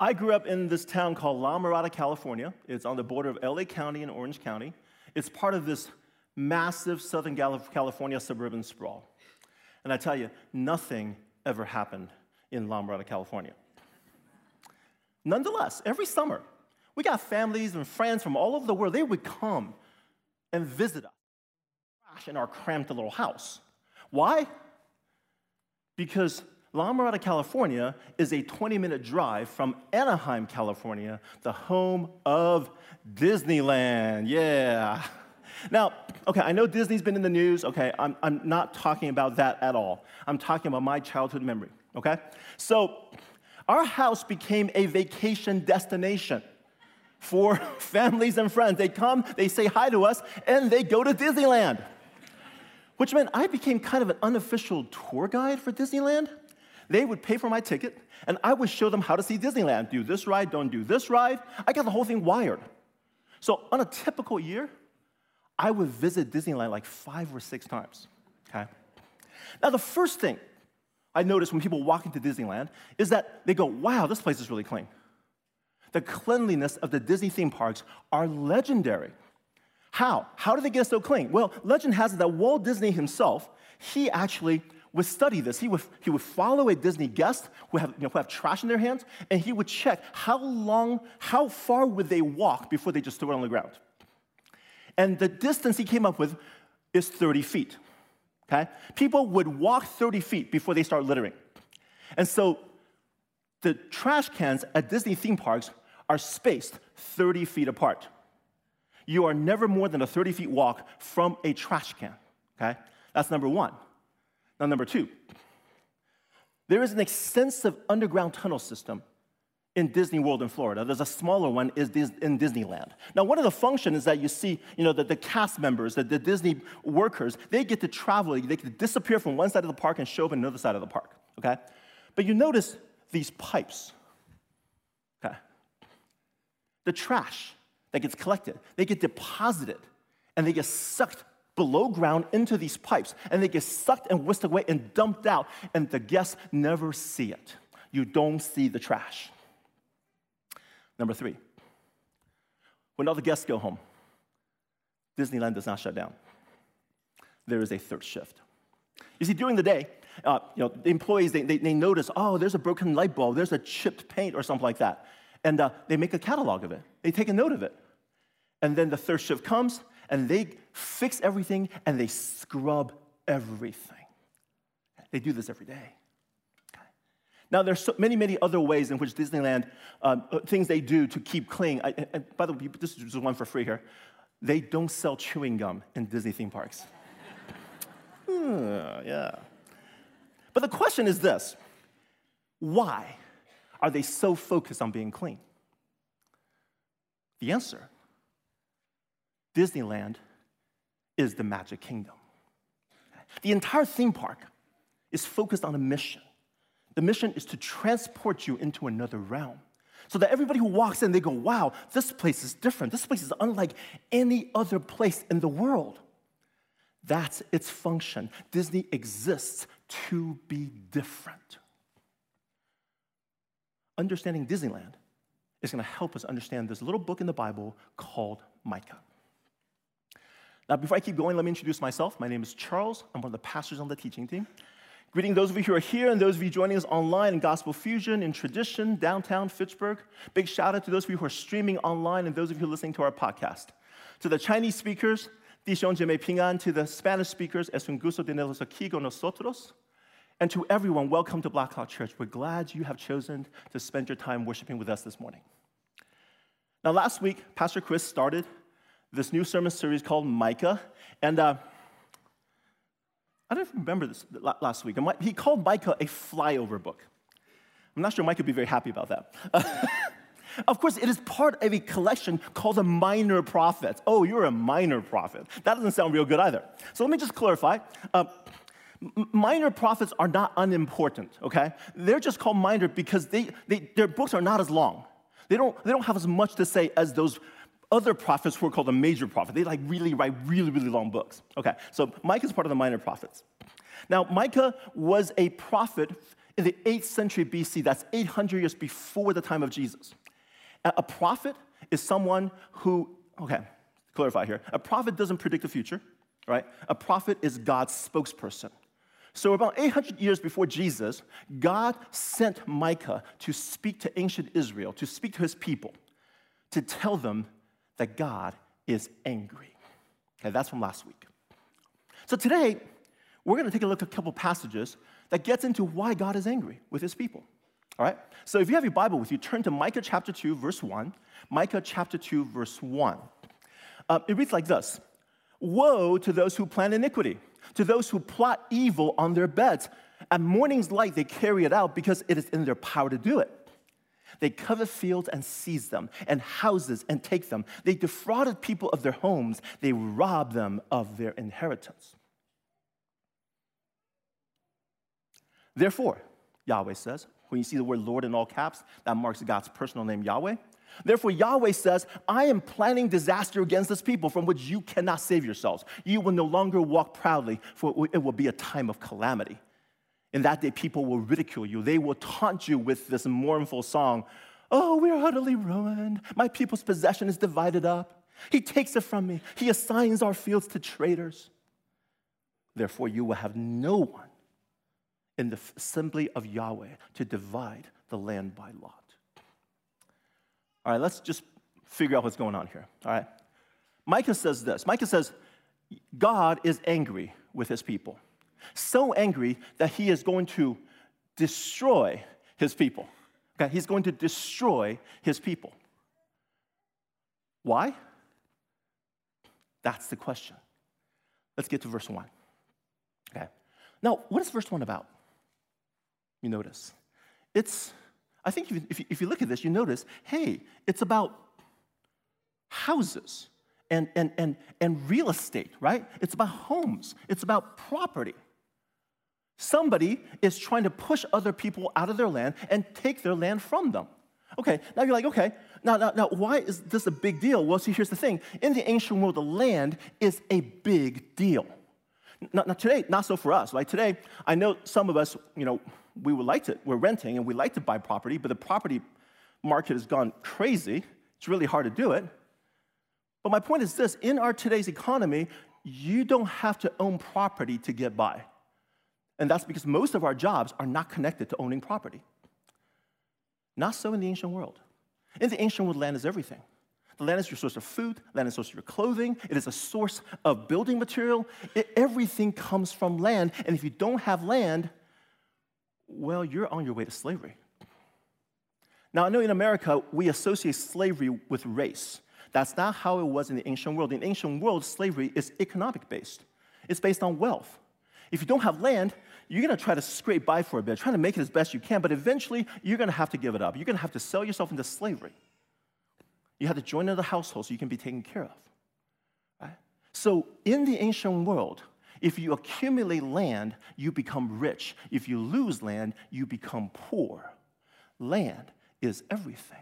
I grew up in this town called La Mirada, California. It's on the border of LA County and Orange County. It's part of this massive Southern California suburban sprawl. And I tell you, nothing ever happened in La Mirada, California. Nonetheless, every summer, we got families and friends from all over the world. They would come and visit us in our cramped little house. Why? Because La Mirada, California is a 20 minute drive from Anaheim, California, the home of Disneyland. Yeah. Now, okay, I know Disney's been in the news. Okay, I'm, I'm not talking about that at all. I'm talking about my childhood memory. Okay? So, our house became a vacation destination for families and friends. They come, they say hi to us, and they go to Disneyland. Which meant I became kind of an unofficial tour guide for Disneyland. They would pay for my ticket, and I would show them how to see Disneyland. Do this ride, don't do this ride. I got the whole thing wired. So on a typical year, I would visit Disneyland like five or six times. Okay? Now, the first thing I notice when people walk into Disneyland is that they go, wow, this place is really clean. The cleanliness of the Disney theme parks are legendary. How? How do they get so clean? Well, legend has it that Walt Disney himself, he actually would study this. He would, he would follow a Disney guest who have, you know, who have trash in their hands, and he would check how long, how far would they walk before they just threw it on the ground. And the distance he came up with is 30 feet. Okay? People would walk 30 feet before they start littering. And so the trash cans at Disney theme parks are spaced 30 feet apart. You are never more than a 30 feet walk from a trash can. Okay? That's number one. Now, number two, there is an extensive underground tunnel system in Disney World in Florida. There's a smaller one is in Disneyland. Now, one of the functions is that you see, you know, the, the cast members, the, the Disney workers, they get to travel, they can disappear from one side of the park and show up in another side of the park, okay? But you notice these pipes, okay? The trash that gets collected, they get deposited and they get sucked below ground into these pipes and they get sucked and whisked away and dumped out, and the guests never see it. You don't see the trash. Number three, when all the guests go home, Disneyland does not shut down. There is a third shift. You see, during the day, uh, you know, the employees, they, they, they, notice, oh, there's a broken light bulb, there's a chipped paint or something like that. And uh, they make a catalog of it. They take a note of it. And then the third shift comes, and they fix everything and they scrub everything. They do this every day. Now, there's so many, many other ways in which Disneyland, um, uh, things they do to keep clean. I, by the way, this is just one for free here. They don't sell chewing gum in Disney theme parks. uh, yeah. But the question is this why are they so focused on being clean? The answer Disneyland is the magic kingdom. The entire theme park is focused on a mission. The mission is to transport you into another realm. So that everybody who walks in, they go, wow, this place is different. This place is unlike any other place in the world. That's its function. Disney exists to be different. Understanding Disneyland is going to help us understand this little book in the Bible called Micah. Now, before I keep going, let me introduce myself. My name is Charles. I'm one of the pastors on the teaching team. Greeting those of you who are here and those of you joining us online in Gospel Fusion, in Tradition, downtown Fitchburg. Big shout out to those of you who are streaming online and those of you listening to our podcast. To the Chinese speakers, Dishon Jeme Pingan, to the Spanish speakers, es un gusto tenerlos aquí con nosotros. And to everyone, welcome to Blackhawk Church. We're glad you have chosen to spend your time worshiping with us this morning. Now, last week, Pastor Chris started this new sermon series called Micah. And uh, I don't remember this last week. He called Micah a flyover book. I'm not sure Mike would be very happy about that. of course, it is part of a collection called the Minor Prophets. Oh, you're a minor prophet. That doesn't sound real good either. So let me just clarify. Uh, minor prophets are not unimportant, okay? They're just called minor because they, they, their books are not as long. They don't, they don't have as much to say as those other prophets who are called the major prophet. They like really write really, really long books. Okay, so Micah is part of the minor prophets. Now, Micah was a prophet in the 8th century BC. That's 800 years before the time of Jesus. A prophet is someone who, okay, clarify here. A prophet doesn't predict the future, right? A prophet is God's spokesperson. So, about 800 years before Jesus, God sent Micah to speak to ancient Israel, to speak to his people, to tell them that God is angry. Okay, that's from last week. So, today, we're going to take a look at a couple passages that gets into why God is angry with his people. All right? So, if you have your Bible with you, turn to Micah chapter 2, verse 1. Micah chapter 2, verse 1. Uh, it reads like this Woe to those who plan iniquity to those who plot evil on their beds. At morning's light, they carry it out because it is in their power to do it. They covet fields and seize them, and houses and take them. They defrauded people of their homes. They robbed them of their inheritance. Therefore, Yahweh says, when you see the word Lord in all caps, that marks God's personal name, Yahweh. Therefore, Yahweh says, I am planning disaster against this people from which you cannot save yourselves. You will no longer walk proudly, for it will be a time of calamity. In that day, people will ridicule you. They will taunt you with this mournful song Oh, we are utterly ruined. My people's possession is divided up. He takes it from me. He assigns our fields to traitors. Therefore, you will have no one in the assembly of Yahweh to divide the land by lot. All right, let's just figure out what's going on here. All right. Micah says this Micah says, God is angry with his people. So angry that he is going to destroy his people. Okay, he's going to destroy his people. Why? That's the question. Let's get to verse 1. Okay. Now, what is verse 1 about? You notice. It's I think if you, if you look at this, you notice hey, it's about houses and, and, and, and real estate, right? It's about homes, it's about property. Somebody is trying to push other people out of their land and take their land from them. Okay, now you're like, okay, now, now, now why is this a big deal? Well, see, here's the thing. In the ancient world, the land is a big deal. Now today, not so for us, right? Today, I know some of us, you know, we would like to, we're renting and we like to buy property, but the property market has gone crazy. It's really hard to do it. But my point is this in our today's economy, you don't have to own property to get by. And that's because most of our jobs are not connected to owning property. Not so in the ancient world. In the ancient world, land is everything. The land is your source of food, land is source of your clothing, it is a source of building material. It, everything comes from land. And if you don't have land, well, you're on your way to slavery. Now, I know in America, we associate slavery with race. That's not how it was in the ancient world. In the ancient world, slavery is economic based, it's based on wealth. If you don't have land, you're gonna try to scrape by for a bit, trying to make it as best you can, but eventually you're gonna have to give it up. You're gonna have to sell yourself into slavery. You have to join another household so you can be taken care of. Right? So, in the ancient world, if you accumulate land, you become rich. If you lose land, you become poor. Land is everything.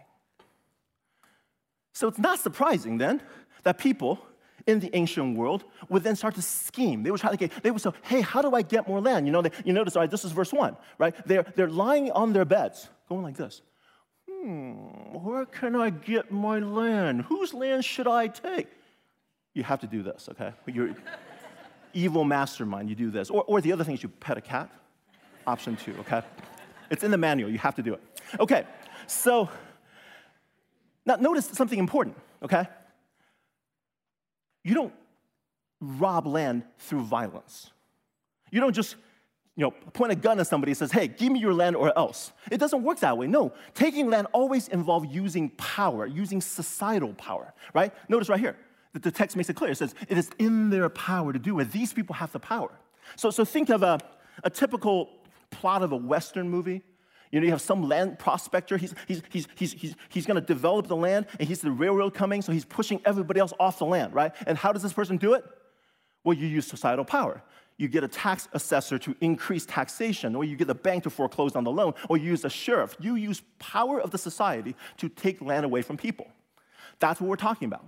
So it's not surprising then that people in the ancient world would then start to scheme. They would try to get, they would say, hey, how do I get more land? You know, they, you notice, all right, this is verse one, right? They're, they're lying on their beds, going like this. Hmm, where can I get my land? Whose land should I take? You have to do this, okay? You're, evil mastermind, you do this. Or, or the other thing is you pet a cat. Option two, okay? It's in the manual, you have to do it. Okay, so now notice something important, okay? You don't rob land through violence. You don't just you know, point a gun at somebody and says, hey, give me your land or else. It doesn't work that way. No, taking land always involves using power, using societal power, right? Notice right here that the text makes it clear. It says, it is in their power to do it. These people have the power. So, so think of a, a typical plot of a Western movie. You know, you have some land prospector, he's, he's, he's, he's, he's, he's going to develop the land, and he's the railroad coming, so he's pushing everybody else off the land, right? And how does this person do it? Well, you use societal power. You get a tax assessor to increase taxation, or you get a bank to foreclose on the loan, or you use a sheriff. You use power of the society to take land away from people. That's what we're talking about.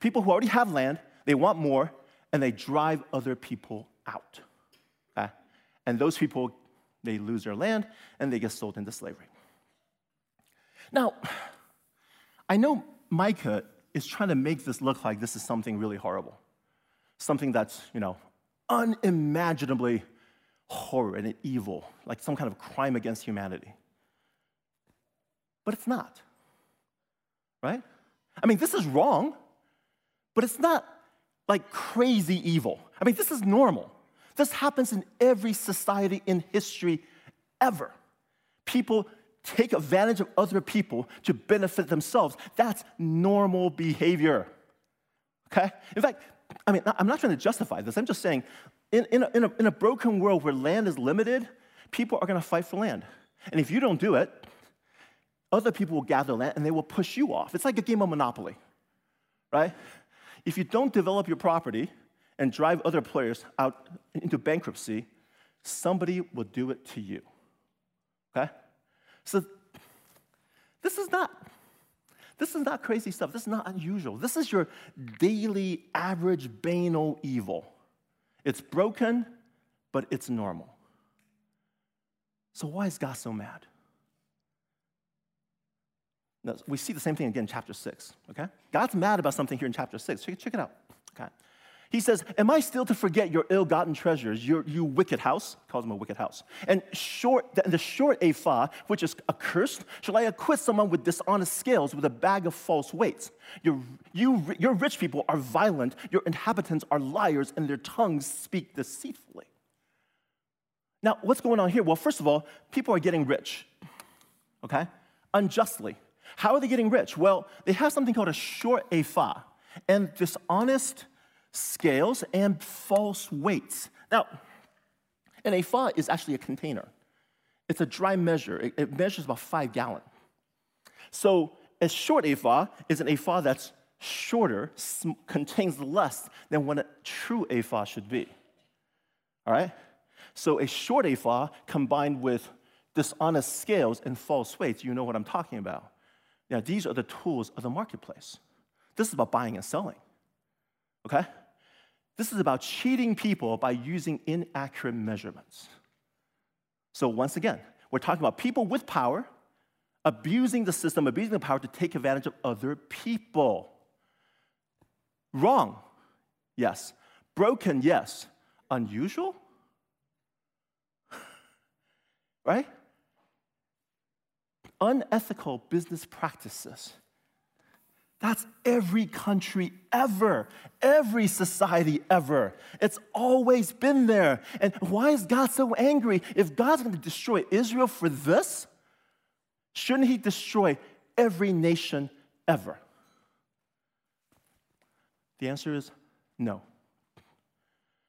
People who already have land, they want more, and they drive other people out. Okay? And those people They lose their land and they get sold into slavery. Now, I know Micah is trying to make this look like this is something really horrible, something that's, you know, unimaginably horrid and evil, like some kind of crime against humanity. But it's not, right? I mean, this is wrong, but it's not like crazy evil. I mean, this is normal. This happens in every society in history ever. People take advantage of other people to benefit themselves. That's normal behavior. Okay? In fact, I mean, I'm not trying to justify this. I'm just saying, in, in, a, in, a, in a broken world where land is limited, people are going to fight for land. And if you don't do it, other people will gather land and they will push you off. It's like a game of Monopoly, right? If you don't develop your property and drive other players out into bankruptcy, somebody will do it to you. Okay? So this is not this is not crazy stuff. This is not unusual. This is your daily average banal evil. It's broken, but it's normal. So why is God so mad? Now, we see the same thing again in chapter 6, okay? God's mad about something here in chapter 6. Check, check it out, okay? He says, Am I still to forget your ill gotten treasures, your, you wicked house? Calls him a wicked house. And short, the, the short ephah, which is accursed, shall I acquit someone with dishonest scales with a bag of false weights? Your, you, your rich people are violent, your inhabitants are liars, and their tongues speak deceitfully. Now, what's going on here? Well, first of all, people are getting rich, okay? Unjustly. How are they getting rich? Well, they have something called a short ephah and dishonest scales and false weights. Now, an ephah is actually a container. It's a dry measure. It, it measures about five gallon. So a short ephah is an ephah that's shorter, sm- contains less than what a true ephah should be. All right? So a short ephah combined with dishonest scales and false weights, you know what I'm talking about. Now, these are the tools of the marketplace. This is about buying and selling. Okay? This is about cheating people by using inaccurate measurements. So, once again, we're talking about people with power abusing the system, abusing the power to take advantage of other people. Wrong, yes. Broken, yes. Unusual? right? unethical business practices. That's every country ever, every society ever. It's always been there. And why is God so angry? If God's going to destroy Israel for this, shouldn't He destroy every nation ever? The answer is no.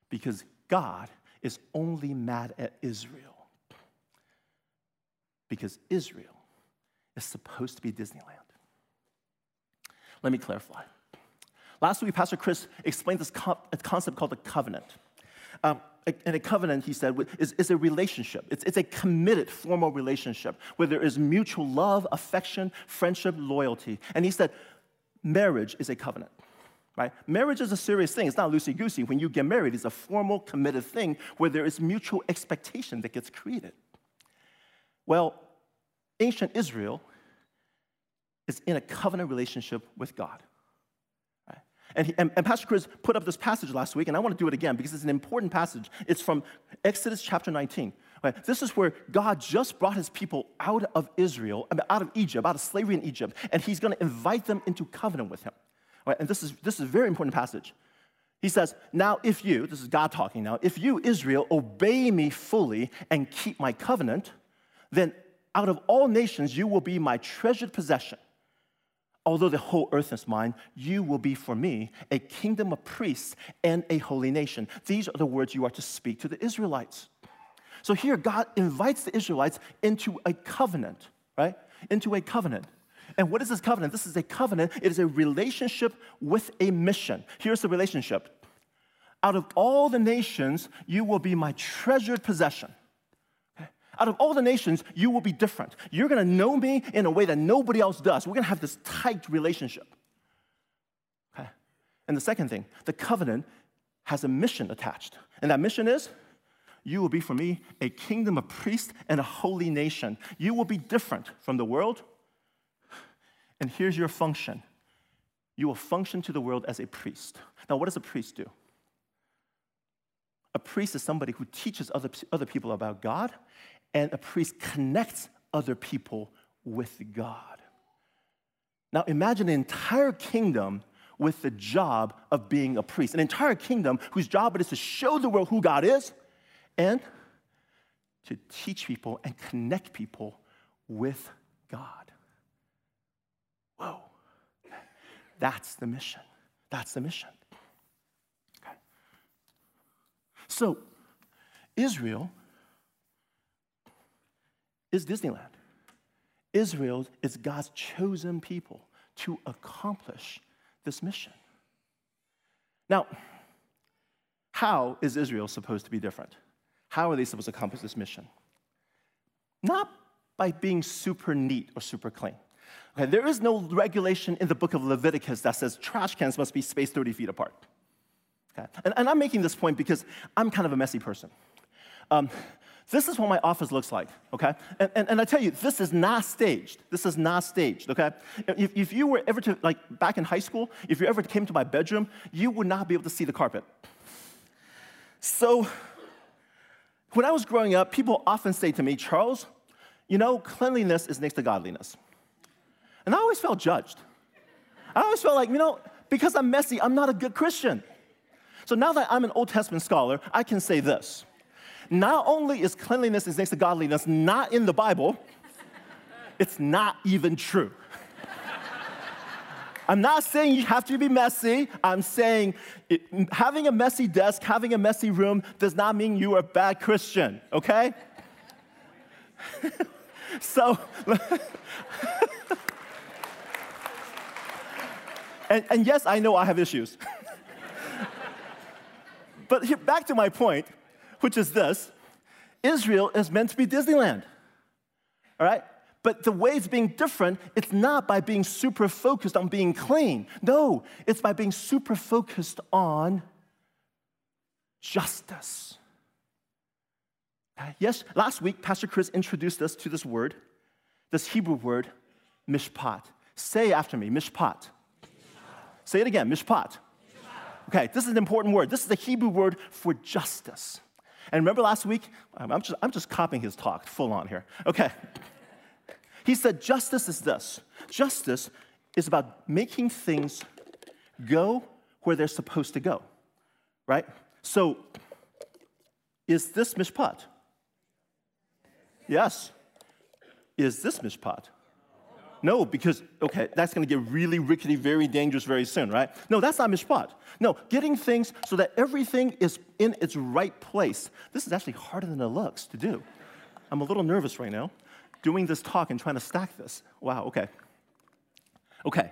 Because God is only mad at Israel. Because Israel is supposed to be Disneyland. Let me clarify. Last week, Pastor Chris explained this concept called the covenant. Um, and a covenant, he said, is, is a relationship. It's, it's a committed, formal relationship where there is mutual love, affection, friendship, loyalty. And he said, marriage is a covenant, right? Marriage is a serious thing. It's not loosey goosey. When you get married, it's a formal, committed thing where there is mutual expectation that gets created. Well, ancient Israel is in a covenant relationship with God. And, he, and, and, Pastor Chris put up this passage last week, and I want to do it again because it's an important passage. It's from Exodus chapter 19. Right? This is where God just brought his people out of Israel, out of Egypt, out of slavery in Egypt, and he's going to invite them into covenant with him. Right? And this is, this is a very important passage. He says, Now, if you, this is God talking now, if you, Israel, obey me fully and keep my covenant, then out of all nations, you will be my treasured possession. Although the whole earth is mine, you will be for me a kingdom of priests and a holy nation. These are the words you are to speak to the Israelites. So here, God invites the Israelites into a covenant, right? Into a covenant. And what is this covenant? This is a covenant, it is a relationship with a mission. Here's the relationship out of all the nations, you will be my treasured possession. Out of all the nations, you will be different. You're going to know me in a way that nobody else does. We're going to have this tight relationship. Okay? And the second thing, the covenant has a mission attached. And that mission is You will be for me a kingdom of priests and a holy nation. You will be different from the world. And here's your function you will function to the world as a priest. Now, what does a priest do? A priest is somebody who teaches other, other people about God, and a priest connects other people with God. Now, imagine an entire kingdom with the job of being a priest, an entire kingdom whose job it is to show the world who God is and to teach people and connect people with God. Whoa. That's the mission. That's the mission. Okay. So, Israel is Disneyland. Israel is God's chosen people to accomplish this mission. Now, how is Israel supposed to be different? How are they supposed to accomplish this mission? Not by being super neat or super clean. Okay, there is no regulation in the book of Leviticus that says trash cans must be spaced 30 feet apart. Okay? And, and I'm making this point because I'm kind of a messy person. Um, this is what my office looks like, okay? And, and, and, I tell you, this is not staged. This is not staged, okay? If, if you were ever to, like, back in high school, if you ever came to my bedroom, you would not be able to see the carpet. So, when I was growing up, people often say to me, Charles, you know, cleanliness is next to godliness. And I always felt judged. I always felt like, you know, because I'm messy, I'm not a good Christian. So now that I'm an Old Testament scholar, I can say this not only is cleanliness is next to godliness not in the Bible, it's not even true. I'm not saying you have to be messy. I'm saying it, having a messy desk, having a messy room does not mean you are a bad Christian, okay? so, and, and, yes, I know I have issues. but here, back to my point which is this Israel is meant to be Disneyland. All right? But the way it's being different, it's not by being super focused on being clean. No, it's by being super focused on justice. Uh, yes, last week, Pastor Chris introduced us to this word, this Hebrew word, mishpat. Say after me, mishpat. Say it again, mishpat. Okay, this is an important word. This is the Hebrew word for justice. And remember last week? I'm just, I'm just copying his talk full on here. Okay. He said, Justice is this justice is about making things go where they're supposed to go, right? So, is this mishpat? Yes. Is this mishpat? No, because, okay, that's gonna get really rickety, very dangerous very soon, right? No, that's not mishpat. No, getting things so that everything is in its right place. This is actually harder than it looks to do. I'm a little nervous right now doing this talk and trying to stack this. Wow, okay. Okay.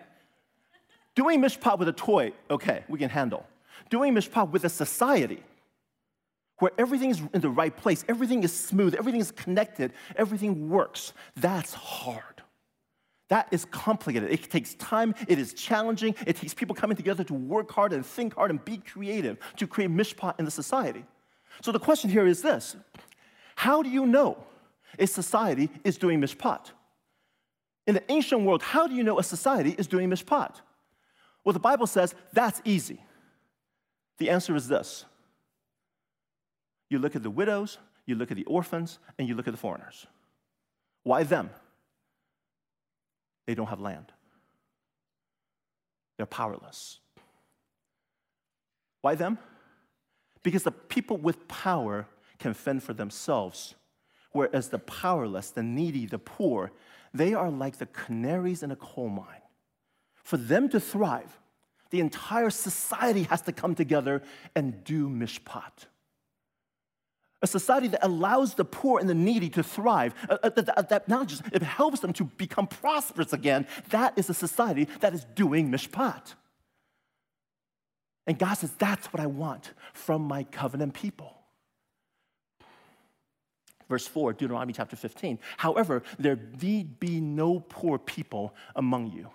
Doing mishpat with a toy, okay, we can handle. Doing mishpat with a society where everything is in the right place, everything is smooth, everything is connected, everything works, that's hard. That is complicated. It takes time, it is challenging, it takes people coming together to work hard and think hard and be creative to create mishpat in the society. So the question here is this How do you know a society is doing mishpat? In the ancient world, how do you know a society is doing mishpat? Well, the Bible says that's easy. The answer is this you look at the widows, you look at the orphans, and you look at the foreigners. Why them? They don't have land. They're powerless. Why them? Because the people with power can fend for themselves, whereas the powerless, the needy, the poor, they are like the canaries in a coal mine. For them to thrive, the entire society has to come together and do mishpat a society that allows the poor and the needy to thrive, uh, uh, that, that not just it helps them to become prosperous again. That is a society that is doing mishpat. And God says, That's what I want from my covenant people. Verse 4, Deuteronomy chapter 15. However, there need be no poor people among you.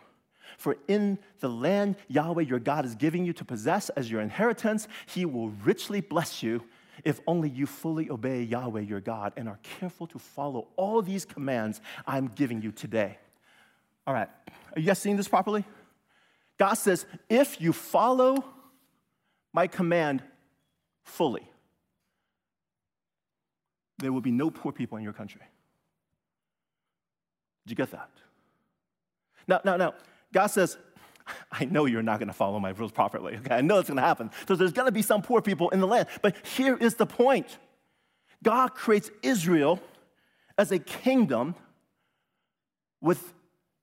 For in the land Yahweh your God is giving you to possess as your inheritance, he will richly bless you if only you fully obey Yahweh your God and are careful to follow all these commands I'm giving you today. All right, are you guys seeing this properly? God says, if you follow my command fully, there will be no poor people in your country. Did you get that? Now, now, now, God says, I know you're not going to follow my rules properly. Okay, I know it's going to happen. So there's going to be some poor people in the land. But here is the point God creates Israel as a kingdom with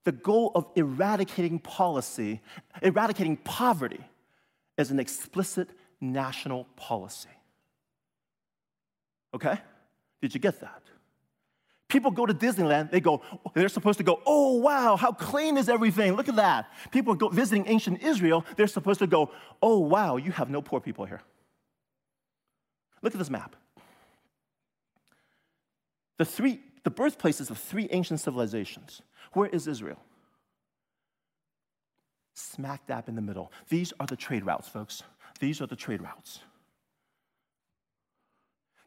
the goal of eradicating policy, eradicating poverty as an explicit national policy. Okay? Did you get that? People go to Disneyland, they go, they're supposed to go, oh wow, how clean is everything? Look at that. People go visiting ancient Israel, they're supposed to go, oh wow, you have no poor people here. Look at this map. The three, the birthplaces of three ancient civilizations. Where is Israel? Smack dab in the middle. These are the trade routes, folks. These are the trade routes.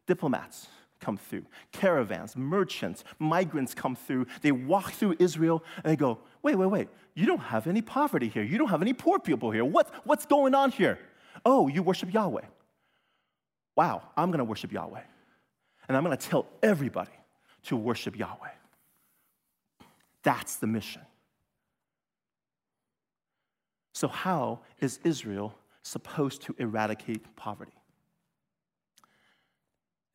Diplomats, come through. Caravans, merchants, migrants come through. They walk through Israel and they go, wait, wait, wait. You don't have any poverty here. You don't have any poor people here. What, what's going on here? Oh, you worship Yahweh. Wow, I'm going to worship Yahweh. And I'm going to tell everybody to worship Yahweh. That's the mission. So, how is Israel supposed to eradicate poverty?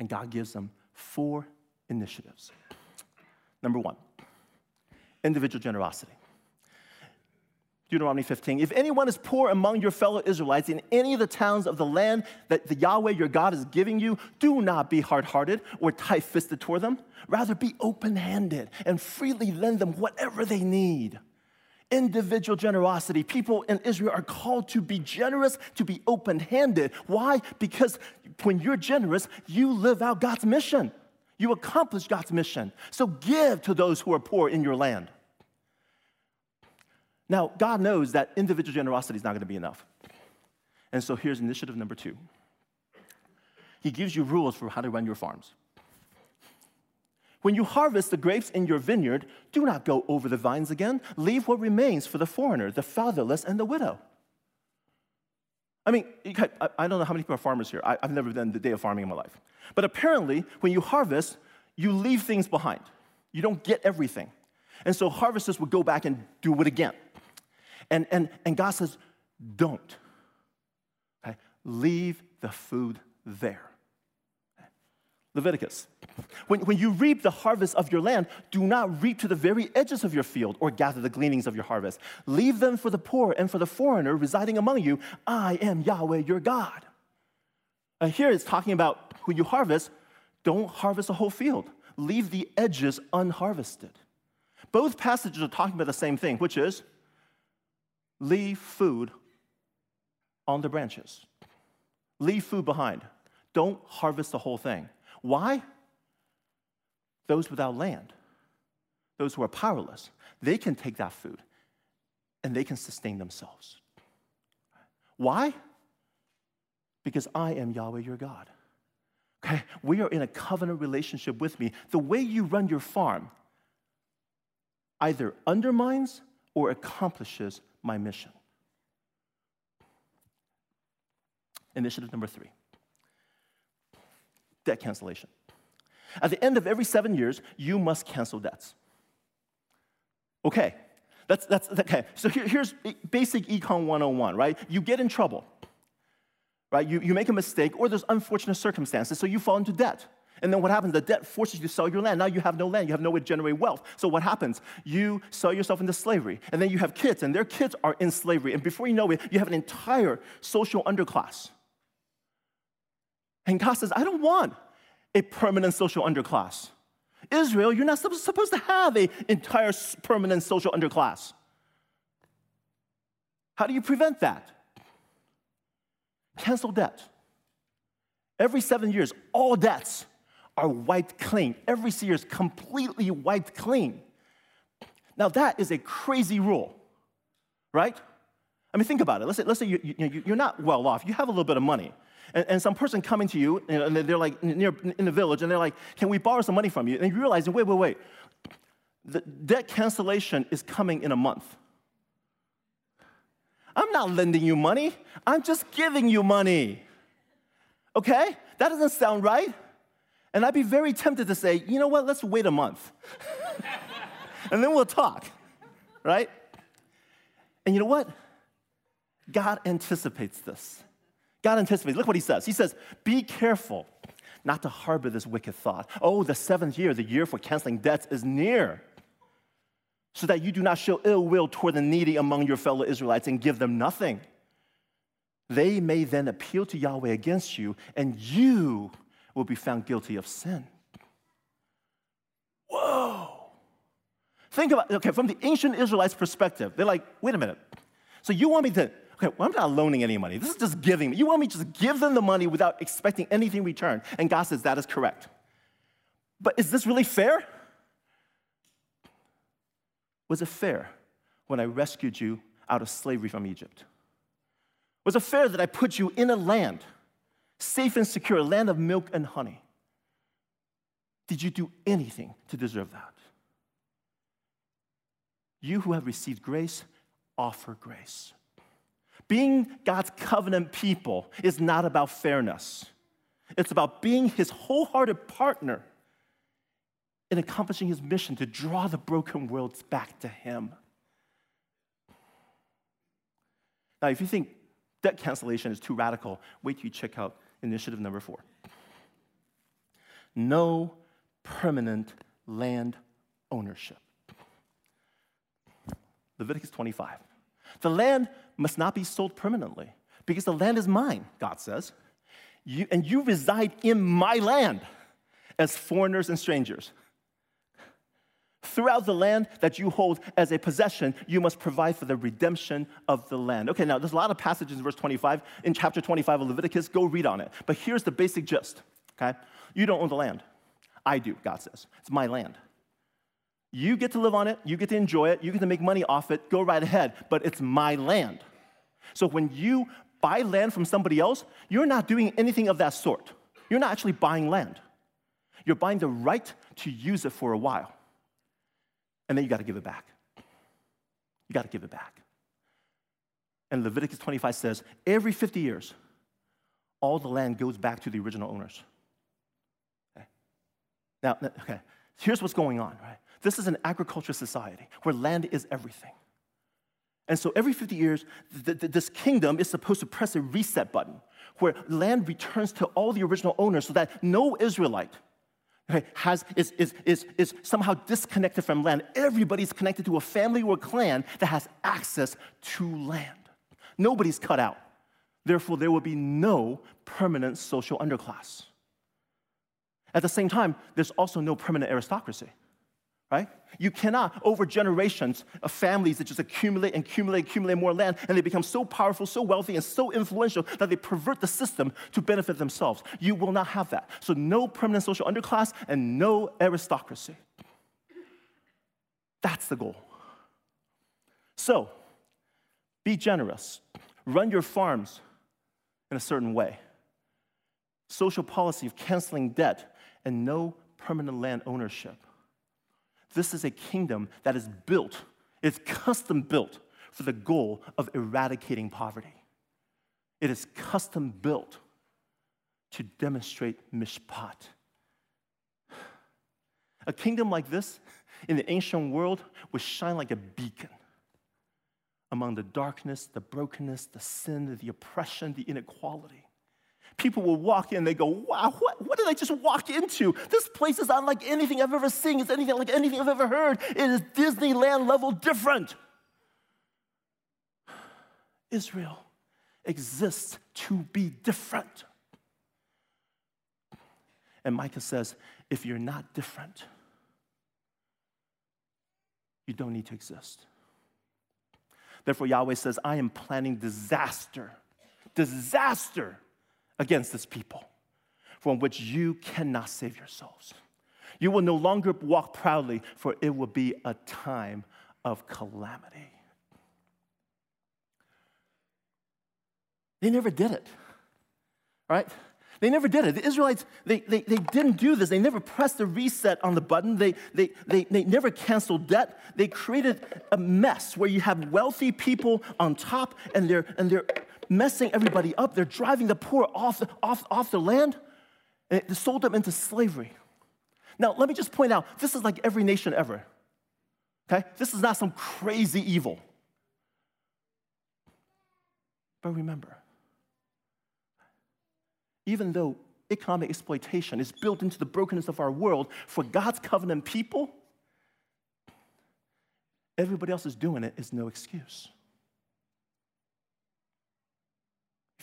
And God gives them four initiatives. Number one, individual generosity. Deuteronomy 15. If anyone is poor among your fellow Israelites in any of the towns of the land that the Yahweh your God is giving you, do not be hard hearted or tight fisted toward them. Rather, be open handed and freely lend them whatever they need individual generosity. People in Israel are called to be generous, to be open handed. Why? Because when you're generous, you live out God's mission. You accomplish God's mission. So give to those who are poor in your land. Now, God knows that individual generosity is not going to be enough. And so here's initiative number two He gives you rules for how to run your farms. When you harvest the grapes in your vineyard, do not go over the vines again. Leave what remains for the foreigner, the fatherless, and the widow. I mean, I don't know how many people are farmers here. I've never done the day of farming in my life. But apparently, when you harvest, you leave things behind. You don't get everything. And so harvesters would go back and do it again. And, and, and God says, don't. Okay? Leave the food there. Leviticus. When, when you reap the harvest of your land, do not reap to the very edges of your field or gather the gleanings of your harvest. Leave them for the poor and for the foreigner residing among you. I am Yahweh your God. And here it's talking about when you harvest, don't harvest a whole field, leave the edges unharvested. Both passages are talking about the same thing, which is leave food on the branches, leave food behind. Don't harvest the whole thing. Why? Those without land, those who are powerless, they can take that food and they can sustain themselves. Why? Because I am Yahweh your God. Okay? We are in a covenant relationship with me. The way you run your farm either undermines or accomplishes my mission. Initiative number three debt cancellation. At the end of every seven years, you must cancel debts. Okay, that's, that's okay. So here, here's basic Econ 101, right? You get in trouble, right? You, you make a mistake, or there's unfortunate circumstances, so you fall into debt. And then what happens? The debt forces you to sell your land. Now you have no land. You have no way to generate wealth. So what happens? You sell yourself into slavery. And then you have kids, and their kids are in slavery. And before you know it, you have an entire social underclass. And God says, I don't want a permanent social underclass. Israel, you're not supposed to have an entire permanent social underclass. How do you prevent that? Cancel debt. Every seven years, all debts are wiped clean. Every year is completely wiped clean. Now, that is a crazy rule, right? I mean, think about it. Let's say, let's say you, you, you're not well off. You have a little bit of money. And, and some person coming to you, and they're like near in the village, and they're like, can we borrow some money from you? And you realize, wait, wait, wait. The debt cancellation is coming in a month. I'm not lending you money. I'm just giving you money. Okay? That doesn't sound right. And I'd be very tempted to say, you know what, let's wait a month. and then we'll talk, right? And you know what? God anticipates this. God anticipates. Look what he says. He says, Be careful not to harbor this wicked thought. Oh, the seventh year, the year for canceling debts, is near. So that you do not show ill will toward the needy among your fellow Israelites and give them nothing. They may then appeal to Yahweh against you, and you will be found guilty of sin. Whoa. Think about, okay, from the ancient Israelites' perspective, they're like, wait a minute. So you want me to, okay, well, I'm not loaning any money. This is just giving. You want me to just give them the money without expecting anything in return? And God says that is correct. But is this really fair? Was it fair when I rescued you out of slavery from Egypt? Was it fair that I put you in a land, safe and secure, a land of milk and honey? Did you do anything to deserve that? You who have received grace, offer grace. Being God's covenant people is not about fairness. It's about being his wholehearted partner in accomplishing his mission to draw the broken worlds back to him. Now, if you think debt cancellation is too radical, wait till you check out initiative number four. No permanent land ownership. Leviticus 25. The land must not be sold permanently because the land is mine, God says. You, and you reside in my land as foreigners and strangers. Throughout the land that you hold as a possession, you must provide for the redemption of the land. Okay, now there's a lot of passages in verse 25, in chapter 25 of Leviticus. Go read on it. But here's the basic gist, okay? You don't own the land. I do, God says. It's my land. You get to live on it, you get to enjoy it, you get to make money off it, go right ahead, but it's my land. So when you buy land from somebody else, you're not doing anything of that sort. You're not actually buying land. You're buying the right to use it for a while and then you got to give it back. You got to give it back. And Leviticus 25 says every 50 years, all the land goes back to the original owners. Okay. Now, okay, here's what's going on, right? This is an agricultural society where land is everything. And so every 50 years, th- th- this kingdom is supposed to press a reset button where land returns to all the original owners so that no Israelite okay, has, is, is, is, is somehow disconnected from land. Everybody's connected to a family or a clan that has access to land. Nobody's cut out. Therefore, there will be no permanent social underclass. At the same time, there's also no permanent aristocracy right? You cannot, over generations of families that just accumulate and accumulate, accumulate more land, and they become so powerful, so wealthy, and so influential that they pervert the system to benefit themselves. You will not have that. So, no permanent social underclass and no aristocracy. That's the goal. So, be generous, run your farms in a certain way. Social policy of canceling debt and no permanent land ownership this is a kingdom that is built, it's custom built for the goal of eradicating poverty. It is custom built to demonstrate mishpat. A kingdom like this in the ancient world would shine like a beacon among the darkness, the brokenness, the sin, the oppression, the inequality people will walk in, they go, wow, what, what did I just walk into? This place is unlike anything I've ever seen. It's anything like anything I've ever heard. It is Disneyland level different. Israel exists to be different. And Micah says, if you're not different, you don't need to exist. Therefore, Yahweh says, I am planning disaster, disaster against this people from which you cannot save yourselves. You will no longer walk proudly, for it will be a time of calamity. They never did it, right? They never did it. The Israelites, they, they, they didn't do this. They never pressed the reset on the button. They, they, they, they never canceled debt. They created a mess where you have wealthy people on top and they're, and they're messing everybody up. They're driving the poor off, off, off the land and they sold them into slavery. Now, let me just point out this is like every nation ever. Okay? This is not some crazy evil. But remember, even though economic exploitation is built into the brokenness of our world, for God's covenant people, everybody else is doing it is no excuse.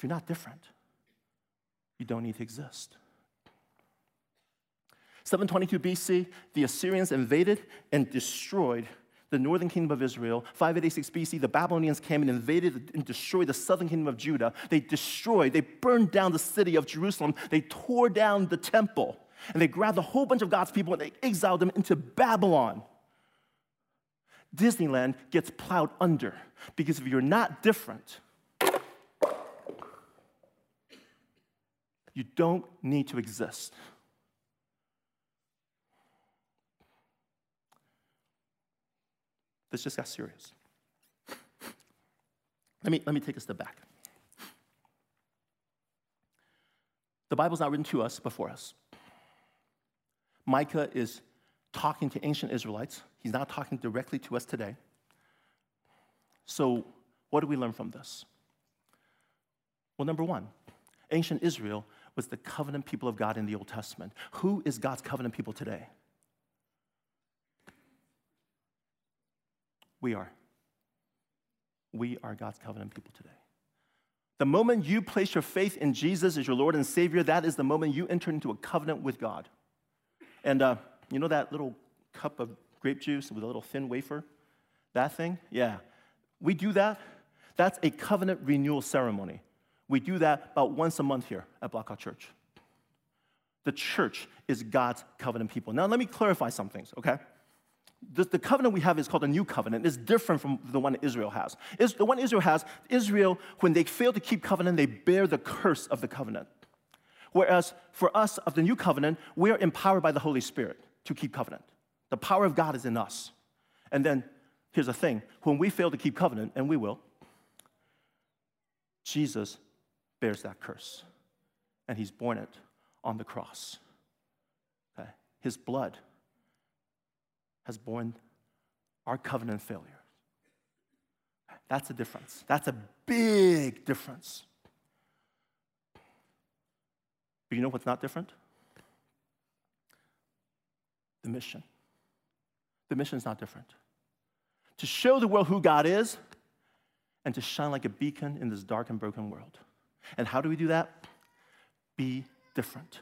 If you're not different, you don't need to exist. 722 BC, the Assyrians invaded and destroyed the northern kingdom of Israel. 586 BC, the Babylonians came and invaded and destroyed the southern kingdom of Judah. They destroyed, they burned down the city of Jerusalem. They tore down the temple. And they grabbed a whole bunch of God's people and they exiled them into Babylon. Disneyland gets plowed under because if you're not different, you don't need to exist. This just got serious. Let me, let me take a step back. The Bible's not written to us, but for us. Micah is talking to ancient Israelites. He's not talking directly to us today. So, what do we learn from this? Well, number one, ancient Israel was the covenant people of God in the Old Testament. Who is God's covenant people today? We are. We are God's covenant people today. The moment you place your faith in Jesus as your Lord and Savior, that is the moment you enter into a covenant with God. And uh, you know that little cup of grape juice with a little thin wafer? That thing? Yeah. We do that. That's a covenant renewal ceremony. We do that about once a month here at Blackhawk Church. The church is God's covenant people. Now, let me clarify some things, okay? the, the, covenant we have is called a new covenant. It's different from the one Israel has. It's the one Israel has, Israel, when they fail to keep covenant, they bear the curse of the covenant. Whereas for us of the new covenant, we are empowered by the Holy Spirit to keep covenant. The power of God is in us. And then here's the thing when we fail to keep covenant, and we will, Jesus bears that curse. And he's borne it on the cross. Okay? His blood has borne our covenant failure. That's a difference. That's a big difference. But you know what's not different? The mission. The mission is not different. To show the world who God is and to shine like a beacon in this dark and broken world. And how do we do that? Be different.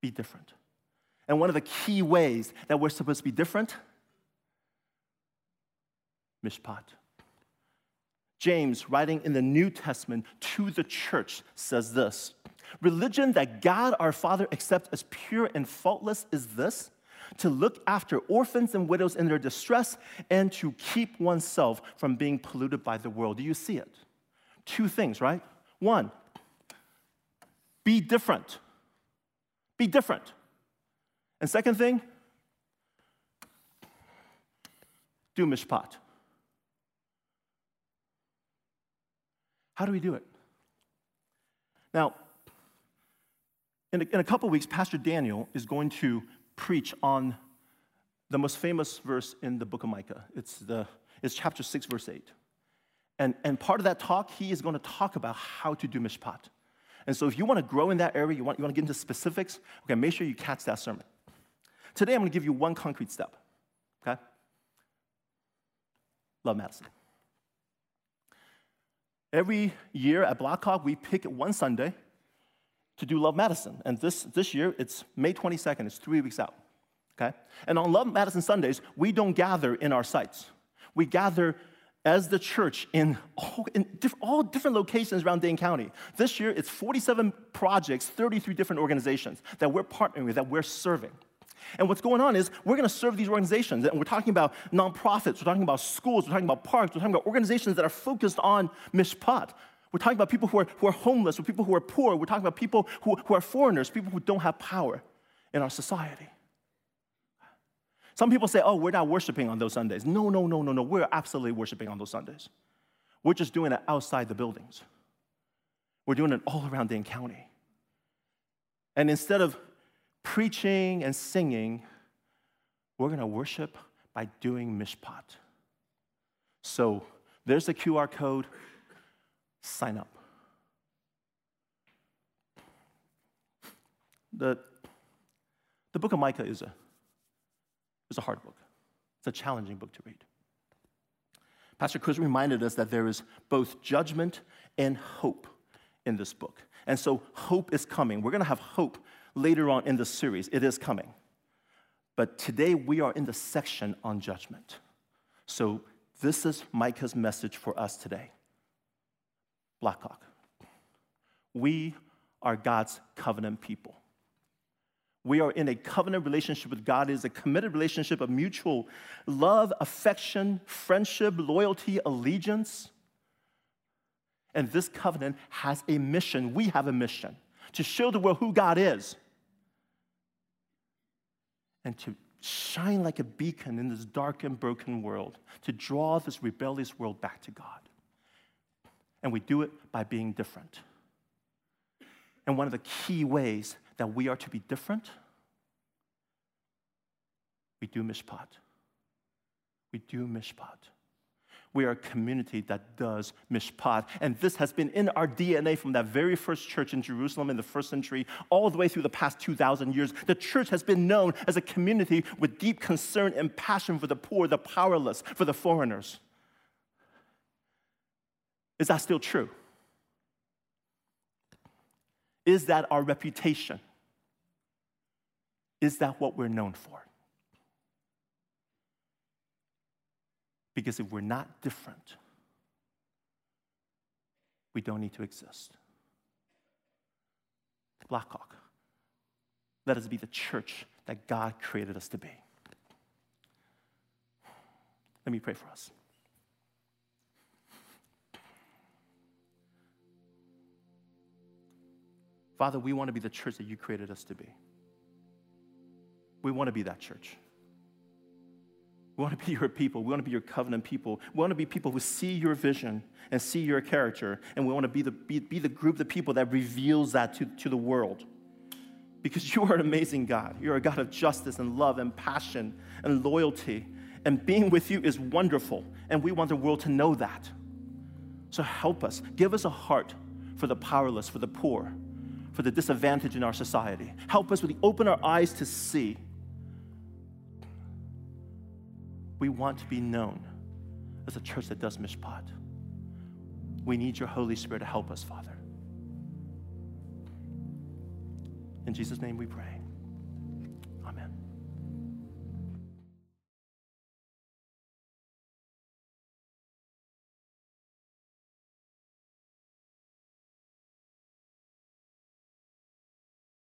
Be different. And one of the key ways that we're supposed to be different mishpat. James, writing in the New Testament to the church, says this Religion that God our Father accepts as pure and faultless is this to look after orphans and widows in their distress and to keep oneself from being polluted by the world. Do you see it? Two things, right? One, be different. Be different. And second thing, do mishpat. How do we do it? Now, in a, in a couple weeks, Pastor Daniel is going to preach on the most famous verse in the book of Micah. It's, the, it's chapter 6, verse 8. And, and part of that talk, he is going to talk about how to do mishpat. And so if you want to grow in that area, you want, you want to get into specifics, okay, make sure you catch that sermon. Today, I'm going to give you one concrete step, okay? Love Madison. Every year at Blackhawk, we pick one Sunday to do Love Madison. And this, this year, it's May 22nd, it's three weeks out, okay? And on Love Madison Sundays, we don't gather in our sites. We gather as the church in all, in diff- all different locations around Dane County. This year, it's 47 projects, 33 different organizations that we're partnering with, that we're serving. And what's going on is we're going to serve these organizations. And we're talking about nonprofits, we're talking about schools, we're talking about parks, we're talking about organizations that are focused on mishpat. We're talking about people who are, who are homeless, or people who are poor. We're talking about people who, who are foreigners, people who don't have power in our society. Some people say, oh, we're not worshiping on those Sundays. No, no, no, no, no. We're absolutely worshiping on those Sundays. We're just doing it outside the buildings. We're doing it all around Dane County. And instead of preaching and singing, we're going to worship by doing mishpat. So there's the QR code. Sign up. The, the book of Micah is a, is a hard book. It's a challenging book to read. Pastor Chris reminded us that there is both judgment and hope in this book. And so hope is coming. We're going to have hope later on in the series. It is coming. But today we are in the section on judgment. So this is Micah's message for us today. Blackhawk. We are God's covenant people. We are in a covenant relationship with God. It is a committed relationship of mutual love, affection, friendship, loyalty, allegiance. And this covenant has a mission. We have a mission to show the world who God is and to shine like a beacon in this dark and broken world, to draw this rebellious world back to God. And we do it by being different. And one of the key ways that we are to be different, we do mishpat. We do mishpat. We are a community that does mishpat. And this has been in our DNA from that very first church in Jerusalem in the first century, all the way through the past 2,000 years. The church has been known as a community with deep concern and passion for the poor, the powerless, for the foreigners. Is that still true? Is that our reputation? Is that what we're known for? Because if we're not different, we don't need to exist. Blackhawk, let us be the church that God created us to be. Let me pray for us. Father, we want to be the church that you created us to be. We want to be that church. We want to be your people. We want to be your covenant people. We want to be people who see your vision and see your character. And we want to be the, be, be the group of people that reveals that to, to the world. Because you are an amazing God. You're a God of justice and love and passion and loyalty. And being with you is wonderful. And we want the world to know that. So help us. Give us a heart for the powerless, for the poor, for the disadvantage in our society. Help us with open our eyes to see We want to be known as a church that does mishpat. We need your Holy Spirit to help us, Father. In Jesus' name we pray.